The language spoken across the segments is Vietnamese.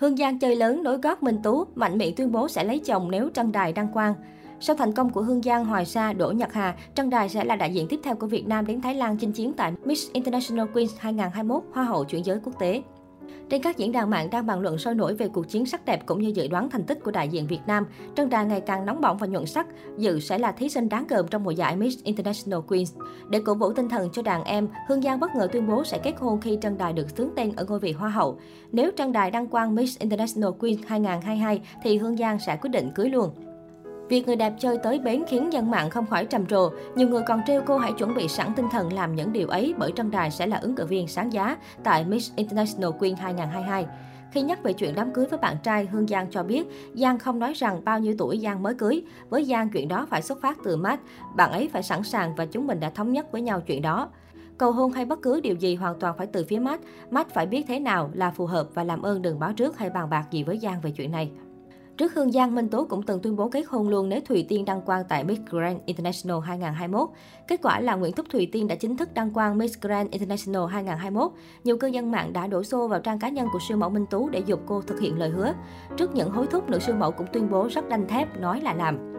Hương Giang chơi lớn nối gót Minh Tú, mạnh miệng tuyên bố sẽ lấy chồng nếu Trân Đài đăng quang. Sau thành công của Hương Giang, Hoài Sa, Đỗ Nhật Hà, Trân Đài sẽ là đại diện tiếp theo của Việt Nam đến Thái Lan chinh chiến tại Miss International Queens 2021, Hoa hậu chuyển giới quốc tế. Trên các diễn đàn mạng đang bàn luận sôi nổi về cuộc chiến sắc đẹp cũng như dự đoán thành tích của đại diện Việt Nam. Trân Đài ngày càng nóng bỏng và nhuận sắc, dự sẽ là thí sinh đáng gờm trong mùa giải Miss International Queens. Để cổ vũ tinh thần cho đàn em, Hương Giang bất ngờ tuyên bố sẽ kết hôn khi Trân Đài được xướng tên ở ngôi vị Hoa hậu. Nếu Trân Đài đăng quang Miss International Queens 2022 thì Hương Giang sẽ quyết định cưới luôn. Việc người đẹp chơi tới bến khiến dân mạng không khỏi trầm trồ. Nhiều người còn trêu cô hãy chuẩn bị sẵn tinh thần làm những điều ấy bởi Trân Đài sẽ là ứng cử viên sáng giá tại Miss International Queen 2022. Khi nhắc về chuyện đám cưới với bạn trai, Hương Giang cho biết Giang không nói rằng bao nhiêu tuổi Giang mới cưới. Với Giang, chuyện đó phải xuất phát từ Matt. Bạn ấy phải sẵn sàng và chúng mình đã thống nhất với nhau chuyện đó. Cầu hôn hay bất cứ điều gì hoàn toàn phải từ phía Matt. Matt phải biết thế nào là phù hợp và làm ơn đừng báo trước hay bàn bạc gì với Giang về chuyện này. Trước Hương Giang, Minh Tố cũng từng tuyên bố kết hôn luôn nếu Thùy Tiên đăng quang tại Miss Grand International 2021. Kết quả là Nguyễn Thúc Thùy Tiên đã chính thức đăng quang Miss Grand International 2021. Nhiều cư dân mạng đã đổ xô vào trang cá nhân của siêu mẫu Minh Tú để dục cô thực hiện lời hứa. Trước những hối thúc, nữ siêu mẫu cũng tuyên bố rất đanh thép, nói là làm.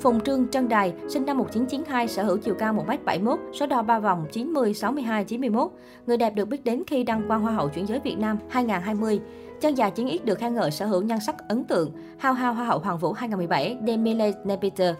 Phùng Trương Trân Đài, sinh năm 1992, sở hữu chiều cao 1m71, số đo 3 vòng 90, 62, 91. Người đẹp được biết đến khi đăng quang Hoa hậu chuyển giới Việt Nam 2020. Chân dài chiến ít được khen ngợi sở hữu nhan sắc ấn tượng. Hao hao Hoa hậu Hoàng vũ 2017, Demile Nepiter.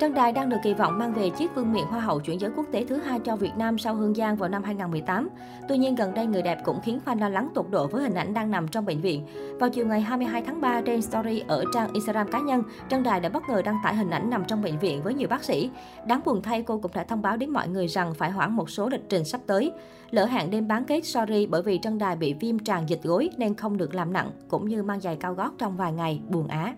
Trân Đài đang được kỳ vọng mang về chiếc vương miện Hoa hậu chuyển giới quốc tế thứ hai cho Việt Nam sau Hương Giang vào năm 2018. Tuy nhiên, gần đây người đẹp cũng khiến fan lo lắng tột độ với hình ảnh đang nằm trong bệnh viện. Vào chiều ngày 22 tháng 3 trên story ở trang Instagram cá nhân, Trân Đài đã bất ngờ đăng tải hình ảnh nằm trong bệnh viện với nhiều bác sĩ. Đáng buồn thay, cô cũng đã thông báo đến mọi người rằng phải hoãn một số lịch trình sắp tới. Lỡ hẹn đêm bán kết sorry bởi vì Trân Đài bị viêm tràn dịch gối nên không được làm nặng, cũng như mang giày cao gót trong vài ngày, buồn á.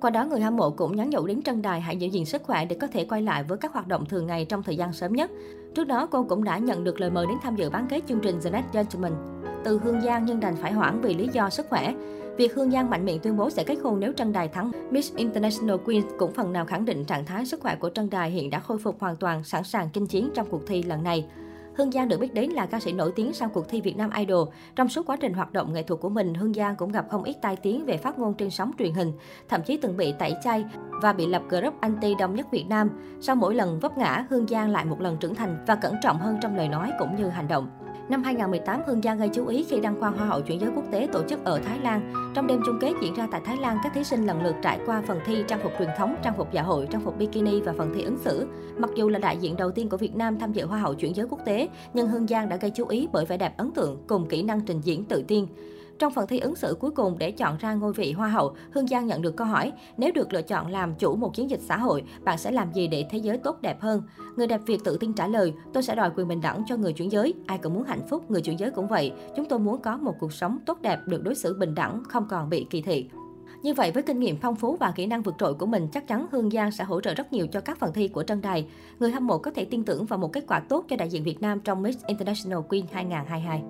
Qua đó, người hâm mộ cũng nhắn nhủ đến Trân Đài hãy giữ gìn sức khỏe để có thể quay lại với các hoạt động thường ngày trong thời gian sớm nhất. Trước đó, cô cũng đã nhận được lời mời đến tham dự bán kết chương trình The Next Gentleman từ Hương Giang nhưng đành phải hoãn vì lý do sức khỏe. Việc Hương Giang mạnh miệng tuyên bố sẽ kết hôn nếu Trân Đài thắng Miss International Queen cũng phần nào khẳng định trạng thái sức khỏe của Trân Đài hiện đã khôi phục hoàn toàn, sẵn sàng chinh chiến trong cuộc thi lần này. Hương Giang được biết đến là ca sĩ nổi tiếng sau cuộc thi Việt Nam Idol. Trong suốt quá trình hoạt động nghệ thuật của mình, Hương Giang cũng gặp không ít tai tiếng về phát ngôn trên sóng truyền hình, thậm chí từng bị tẩy chay và bị lập group anti đông nhất Việt Nam. Sau mỗi lần vấp ngã, Hương Giang lại một lần trưởng thành và cẩn trọng hơn trong lời nói cũng như hành động. Năm 2018, Hương Giang gây chú ý khi đăng quang Hoa hậu chuyển giới quốc tế tổ chức ở Thái Lan. Trong đêm chung kết diễn ra tại Thái Lan, các thí sinh lần lượt trải qua phần thi trang phục truyền thống, trang phục dạ hội, trang phục bikini và phần thi ứng xử. Mặc dù là đại diện đầu tiên của Việt Nam tham dự Hoa hậu chuyển giới quốc tế, nhưng Hương Giang đã gây chú ý bởi vẻ đẹp ấn tượng cùng kỹ năng trình diễn tự tin. Trong phần thi ứng xử cuối cùng để chọn ra ngôi vị Hoa hậu, Hương Giang nhận được câu hỏi, nếu được lựa chọn làm chủ một chiến dịch xã hội, bạn sẽ làm gì để thế giới tốt đẹp hơn? Người đẹp Việt tự tin trả lời, tôi sẽ đòi quyền bình đẳng cho người chuyển giới. Ai cũng muốn hạnh phúc, người chuyển giới cũng vậy. Chúng tôi muốn có một cuộc sống tốt đẹp, được đối xử bình đẳng, không còn bị kỳ thị. Như vậy, với kinh nghiệm phong phú và kỹ năng vượt trội của mình, chắc chắn Hương Giang sẽ hỗ trợ rất nhiều cho các phần thi của Trân Đài. Người hâm mộ có thể tin tưởng vào một kết quả tốt cho đại diện Việt Nam trong Miss International Queen 2022.